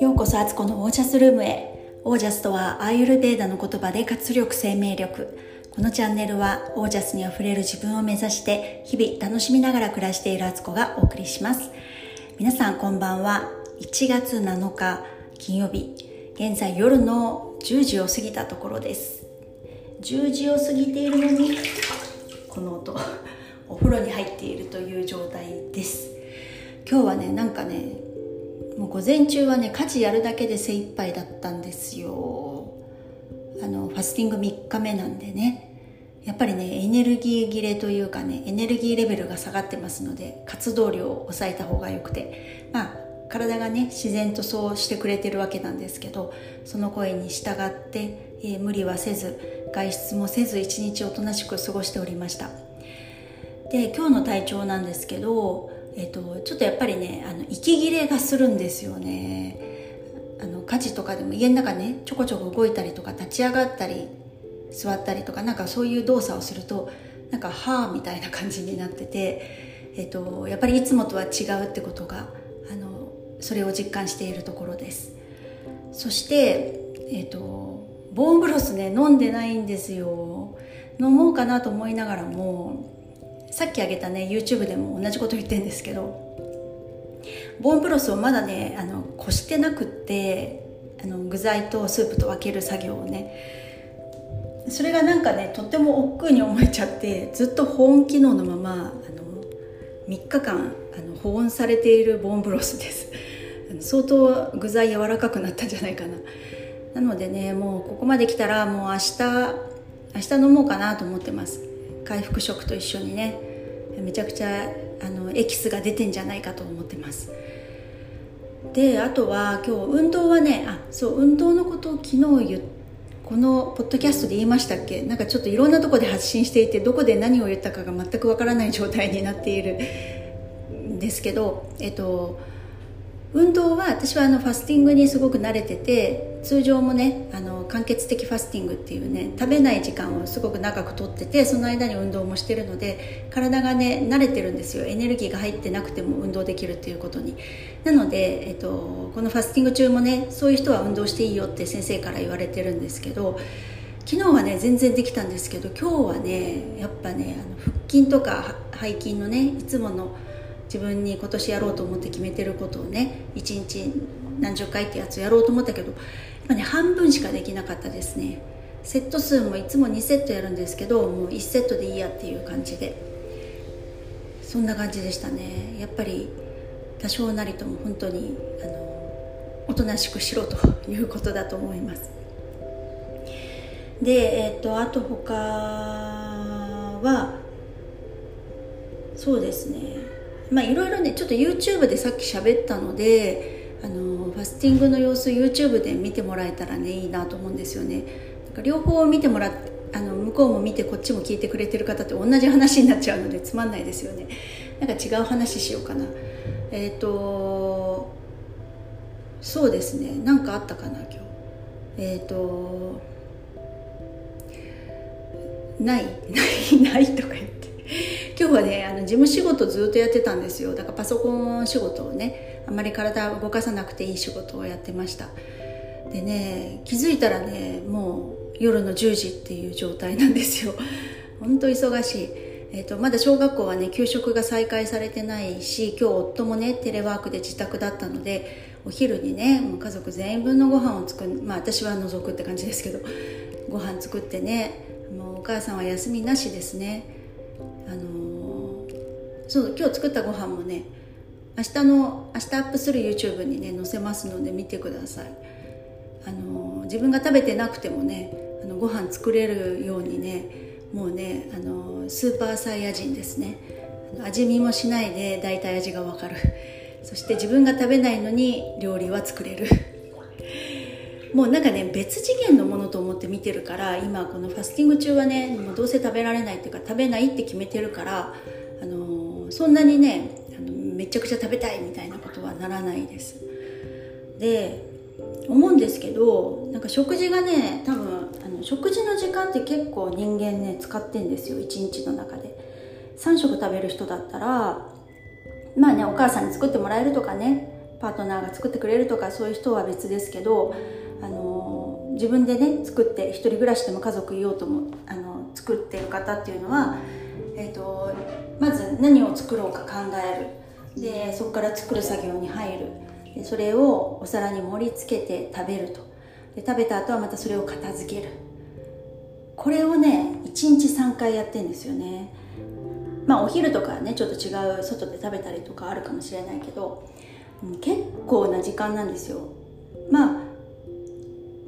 ようこそアツコのオージャスルームへ。オージャスとはアーユルベーダの言葉で活力生命力。このチャンネルはオージャスにあふれる自分を目指して日々楽しみながら暮らしているアツコがお送りします。皆さんこんばんは。1月7日金曜日。現在夜の10時を過ぎたところです。10時を過ぎているのに今日はねなんかねもう午前中はね家事やるだけで精一杯だったんですよ。あのファスティング3日目なんでね。やっぱりねエネルギー切れというかねエネルギーレベルが下がってますので活動量を抑えた方がよくて。まあ体がね自然とそうしてくれてるわけなんですけどその声に従って、えー、無理はせず外出もせず一日おとなしく過ごしておりました。で今日の体調なんですけどえっと、ちょっとやっぱりねあの息切れがするんですよね。あの家事とかでも家の中ねちょこちょこ動いたりとか立ち上がったり座ったりとかなんかそういう動作をするとなんか「はあ」みたいな感じになってて、えっと、やっぱりいつもとは違うってことがあのそれを実感しているところです。そしてえっとボーンブロスね飲んでないんですよ。飲もうかなと思いながらもさっきあげたね YouTube でも同じこと言ってるんですけどボーンブロスをまだねあのこしてなくってあの具材とスープと分ける作業をねそれがなんかねとっても億劫に思えちゃってずっと保温機能のままあの3日間あの保温されているボーンブロスです。相当具材柔らかくなったんじゃないかな。なのでねもうここまで来たらもう明日明日飲もうかなと思ってます。回復食と一緒にねめちゃくちゃあのエキスが出てんじゃないかと思ってます。であとは今日運動はねあそう運動のことを昨日言このポッドキャストで言いましたっけ？なんかちょっといろんなとこで発信していてどこで何を言ったかが全くわからない状態になっているんですけどえっと運動は私はあのファスティングにすごく慣れてて通常もねあの間欠的ファスティングっていうね食べない時間をすごく長くとっててその間に運動もしてるので体がね慣れてるんですよ。エネルギーが入ってなくても運動できるっていうことに。なので、えっと、このファスティング中もねそういう人は運動していいよって先生から言われてるんですけど昨日はね全然できたんですけど今日はねやっぱねあの腹筋とか背筋のねいつもの自分に今年やろうと思って決めてることをね一日何十回ってやつやろうと思ったけどやっぱね半分しかできなかったですね。セット数もいつも2セットやるんですけどもう1セットでいいやっていう感じで。そんな感じでしたね。やっぱり多少なりとも本当にあのおとなしくしろということだと思います。でえっ、ー、とあと他はそうですね。まあいろいろねちょっと YouTube でさっき喋ったのであのファスティングの様子 YouTube で見てもらえたらねいいなと思うんですよね。なんか両方見てもらってあの向こうも見てこっちも聞いてくれてる方って同じ話になっちゃうのでつまんないですよね。なんか違う話しようかな。えっ、ー、とそうですね。何かあったかな今日。えっ、ー、とない。ないないとか言って。今日はねあの事務仕事ずっとやってたんですよ。だからパソコン仕事をねあまり体を動かさなくていい仕事をやってました。でね気づいたらねもう夜の10時っていう状態なんですよ。本当忙しい。えーと、まだ小学校はね給食が再開されてないし今日夫もねテレワークで自宅だったのでお昼にねもう家族全員分のご飯を作るまあ私は除くって感じですけどご飯作ってねもうお母さんは休みなしですね。あのそう今日作ったご飯もね明日の明日アップする YouTube にね載せますので見てください。あの自分が食べてなくてもねあのご飯作れるようにねもうねあのスーパーサイヤ人ですね。味見もしないで大体味がわかる。そして自分が食べないのに料理は作れる。もうなんかね別次元のものと思って見てるから今このファスティング中はねもうどうせ食べられないっていうか食べないって決めてるからそんなにねあのめちゃくちゃ食べたいみたいなことはならないです。で思うんですけどなんか食事がね多分あの食事の時間って結構人間ね使ってんですよ一日の中で。3食食べる人だったらまあねお母さんに作ってもらえるとかねパートナーが作ってくれるとかそういう人は別ですけどあの自分でね作って一人暮らしでも家族いようともあの作ってる方っていうのは、えーと、まず何を作ろうか考える。でそこから作る作業に入る。でそれをお皿に盛り付けて食べると。で食べた後はまたそれを片付ける。これをね1日3回やってんですよね。まあお昼とかねちょっと違う外で食べたりとかあるかもしれないけど結構な時間なんですよ。まあ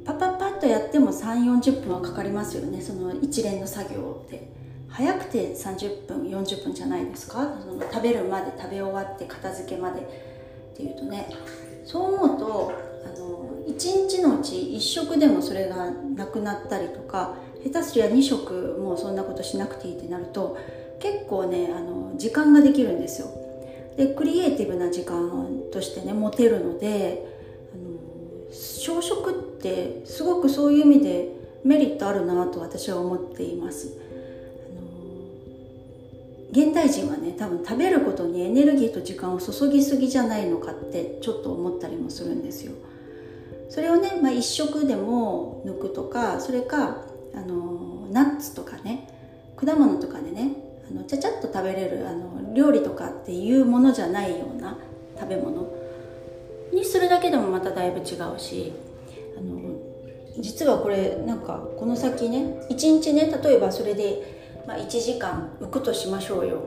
パパパッとやっても3 4 0分はかかりますよね。その一連の作業で。早くて30分40分じゃないですか？その食べるまで食べ終わって片付けまで。っていうとねそう思うとあの1日のうち1食でもそれがなくなったりとか下手すりゃ2食もうそんなことしなくていいってなると結構ねあの時間ができるんですよ。でクリエイティブな時間としてね持てるのであの小食ってすごくそういう意味でメリットあるなと私は思っています。現代人はね多分食べることにエネルギーと時間を注ぎすぎじゃないのかってちょっと思ったりもするんですよ。それをね、まあ、一食でも抜くとかそれかあのナッツとかね果物とかでねあのちゃちゃっと食べれるあの料理とかっていうものじゃないような食べ物にするだけでもまただいぶ違うしあの実はこれなんかこの先ね一日ね例えばそれで、まあ、1時間浮くとしましょうよ。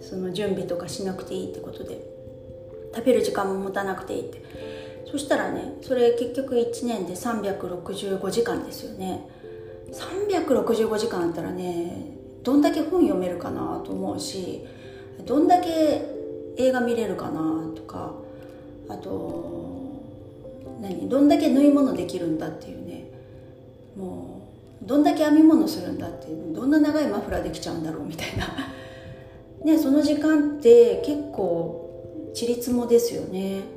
その準備とかしなくていいってことで。食べる時間も持たなくていいって。そしたらねそれ結局1年で365時間ですよね。365時間あったらねどんだけ本読めるかなと思うしどんだけ映画見れるかなとかあと何？どんだけ縫い物できるんだっていうね。もうどんだけ編み物するんだってどんな長いマフラーできちゃうんだろうみたいな。ねその時間って結構ちりつもですよね。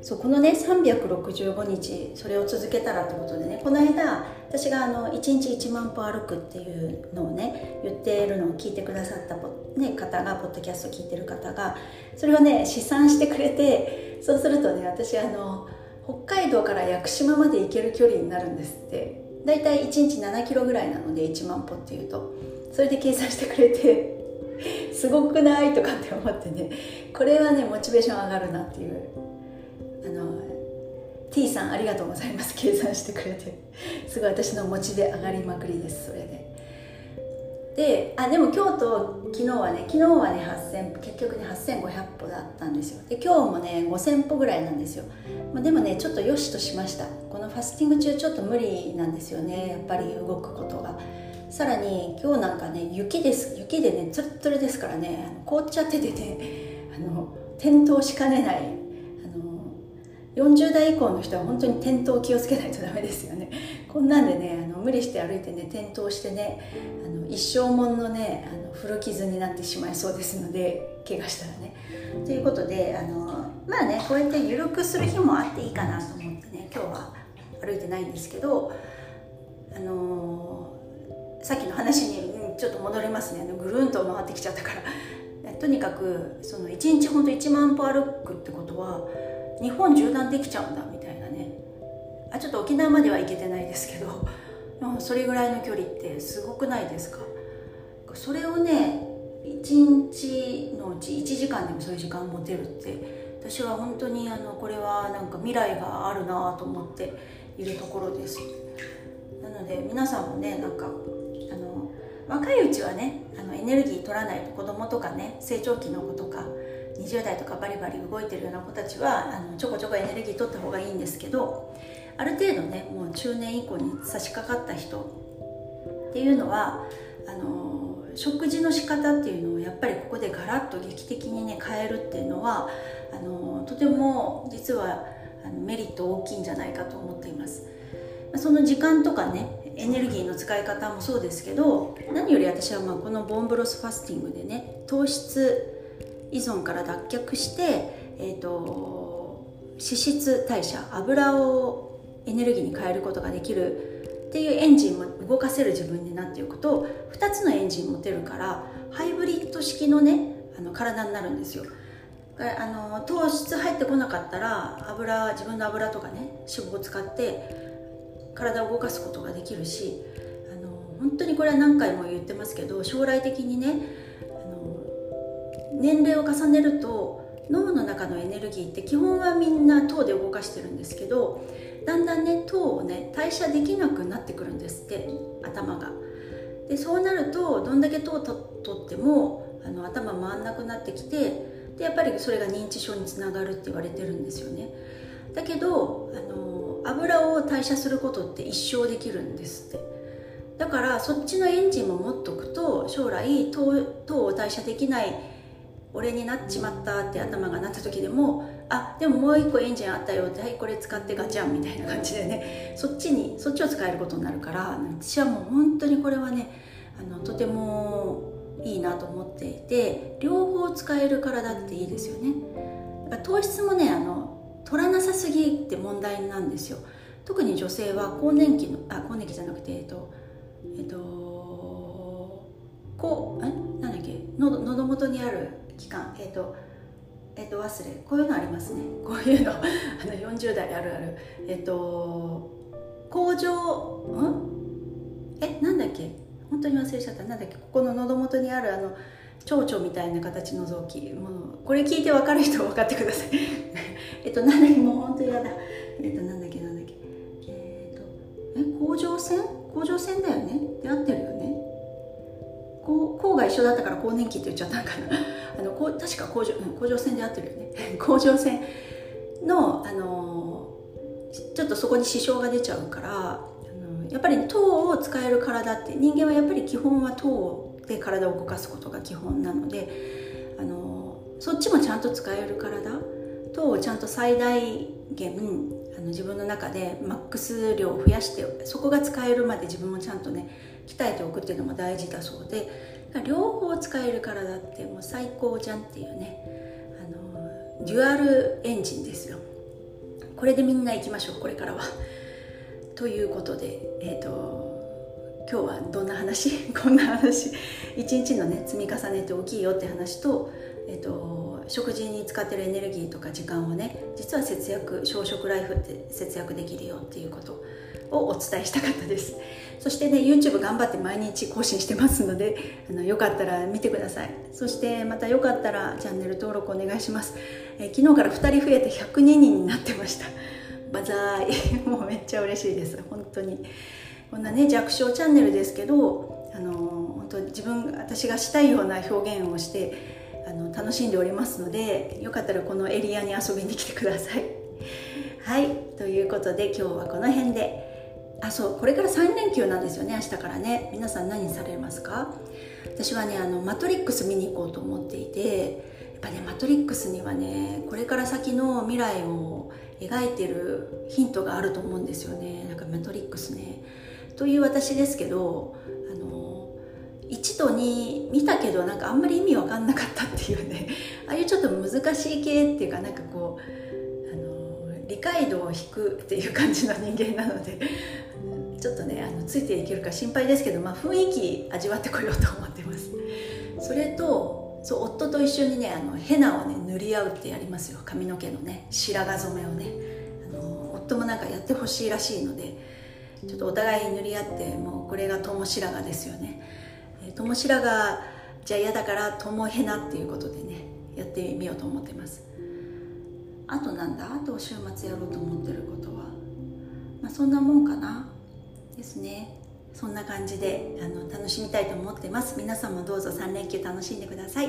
そうこのね365日それを続けたらってことでねこの間私があの1日1万歩歩くっていうのをね言っているのを聞いてくださった、ね、方がポッドキャスト聞いてる方がそれをね試算してくれてそうするとね私あの北海道から屋久島まで行ける距離になるんですって。大体1日7キロぐらいなので1万歩っていうと。それで計算してくれて すごくないとかって思ってね。これはねモチベーション上がるなっていう。あの T さんありがとうございます。計算してくれて。すごい私の持ちで上がりまくりですそれで。であでも今日と昨日はね昨日はね8000結局ね8500歩だったんですよ。で今日もね5000歩ぐらいなんですよ、まあ、でもねちょっとよしとしました。このファスティング中ちょっと無理なんですよね。やっぱり動くことが。さらに今日なんかね雪です。雪でねツルツルですからね。凍っちゃっててね あの転倒しかねない。あの40代以降の人は本当に転倒気をつけないとダメですよね。こんなんでねあの無理して歩いてね転倒してねあの一生もんのねあの古傷になってしまいそうですので怪我したらね。ということであのまあねこうやって緩くする日もあっていいかなと思ってね今日は歩いてないんですけどあのさっきの話に、うん、ちょっと戻りますね。あのぐるんと回ってきちゃったから。とにかくその1日ほんと1万歩歩くってことは日本縦断できちゃうんだみたいなね。あちょっと沖縄までは行けてないですけど それぐらいの距離ってすごくないですか？それをね1日のうち1時間でもそういう時間持てるって私は本当にあのこれはなんか未来があるなと思っているところです。なので皆さんもねなんかあの若いうちはねあのエネルギー取らないと子供とかね成長期の子とか20代とかバリバリ動いてるような子たちはあのちょこちょこエネルギー取った方がいいんですけどある程度ねもう中年以降に差し掛かった人っていうのはあの食事の仕方っていうのをやっぱりここでガラッと劇的にね変えるっていうのはあのとても実はあのメリット大きいんじゃないかと思っています。その時間とかねエネルギーの使い方もそうですけど何より私はまあこのボンブロスファスティングでね糖質依存から脱却して、えーと、脂質代謝油をエネルギーに変えることができるっていうエンジンも動かせる自分になっていくと2つのエンジン持てるからハイブリッド式のねあの体になるんですよ。あの糖質入ってこなかったら油自分の油とかね脂肪を使って体を動かすことができるしあの本当にこれは何回も言ってますけど将来的にねあの年齢を重ねると脳の中のエネルギーって基本はみんな糖で動かしてるんですけどだんだんね糖をね代謝できなくなってくるんですって頭が。でそうなるとどんだけ糖をとってもあの頭回んなくなってきてでやっぱりそれが認知症につながるって言われてるんですよね。だけどあの油を代謝することって一生できるんですってだからそっちのエンジンも持っとくと将来糖を代謝できない俺になっちまったって頭がなった時でもあでももう一個エンジンあったよってはいこれ使ってガチャンみたいな感じでね。そっちにそっちを使えることになるから私はもう本当にこれはねあのとてもいいなと思っていて両方使える体っていいですよね。糖質もねあの取らなさすぎって問題なんですよ。特に女性は更年期のあ更年期じゃなくてえっとえっとこうえ？なんだっけ？喉喉元にある期間えっとえっと忘れこういうのありますね。こういうの。あの40代あるある。えっと工場ん？えなんだっけ？本当に忘れちゃった。なんだっけ？ここの喉元にあるあの蝶々みたいな形の臓器もうこれ聞いて分かる人は分かってください。えっとなんだっけ？もう本当やだ。えっとなんだっけ？なんだっけ？えっとえ甲状腺甲状腺だよね？で合ってるよね？甲が一緒だったから更年期って言っちゃったんかな。あのこ確か甲状,、うん、甲状腺で合ってるよね。甲状腺のあのちょっとそこに支障が出ちゃうからあのやっぱり糖を使える体って人間はやっぱり基本は糖で体を動かすことが基本なのであのそっちもちゃんと使える体糖をちゃんと最大限あの自分の中でマックス量を増やしてそこが使えるまで自分もちゃんとね鍛えておくっていうのも大事だそうで両方使える体ってもう最高じゃんっていうねあのデュアルエンジンですよ。これでみんな行きましょうこれからは。ということで、えーと、今日はどんな話？こんな話。一日のね積み重ねって大きいよって話と,、えーと、食事に使ってるエネルギーとか時間をね実は節約小食ライフって節約できるよっていうこと。をお伝えしたかったです。そしてね YouTube 頑張って毎日更新してますのであのよかったら見てください。そしてまたよかったらチャンネル登録お願いします、え、昨日から2人増えて102人になってました。バザーイ。もうめっちゃ嬉しいです。本当に。こんなね弱小チャンネルですけどあの本当自分私がしたいような表現をしてあの楽しんでおりますのでよかったらこのエリアに遊びに来てください。はい。ということで今日はこの辺で。あそうこれから3連休なんですよね明日からね。皆さん何されますか？私はねあのマトリックス見に行こうと思っていてやっぱねマトリックスにはねこれから先の未来を描いてるヒントがあると思うんですよね。なんかマトリックスね。という私ですけどあの1と2見たけどなんかあんまり意味わかんなかったっていうね。ああいうちょっと難しい系っていうかなんかこう理解度を引くっていう感じの人間なので ちょっとねあのついていけるか心配ですけど、まあ、雰囲気味わってこようと思ってます。それとそう夫と一緒にねあのヘナをね塗り合うってやりますよ。髪の毛のね白髪染めをね。あの夫もなんかやってほしいらしいのでちょっとお互いに塗り合ってもうこれが友白髪ですよね、えー、友白髪じゃ嫌だから友ヘナっていうことでねやってみようと思ってます。あとなんだ？あと週末やろうと思ってることは。まあそんなもんかな？ですね。そんな感じであの楽しみたいと思ってます。皆さんもどうぞ3連休楽しんでください、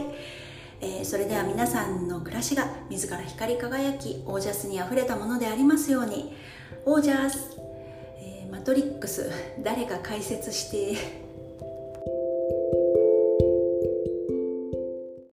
えー、それでは皆さんの暮らしが自ら光り輝きオージャスにあふれたものでありますように。オージャス、えー、マトリックス誰か解説して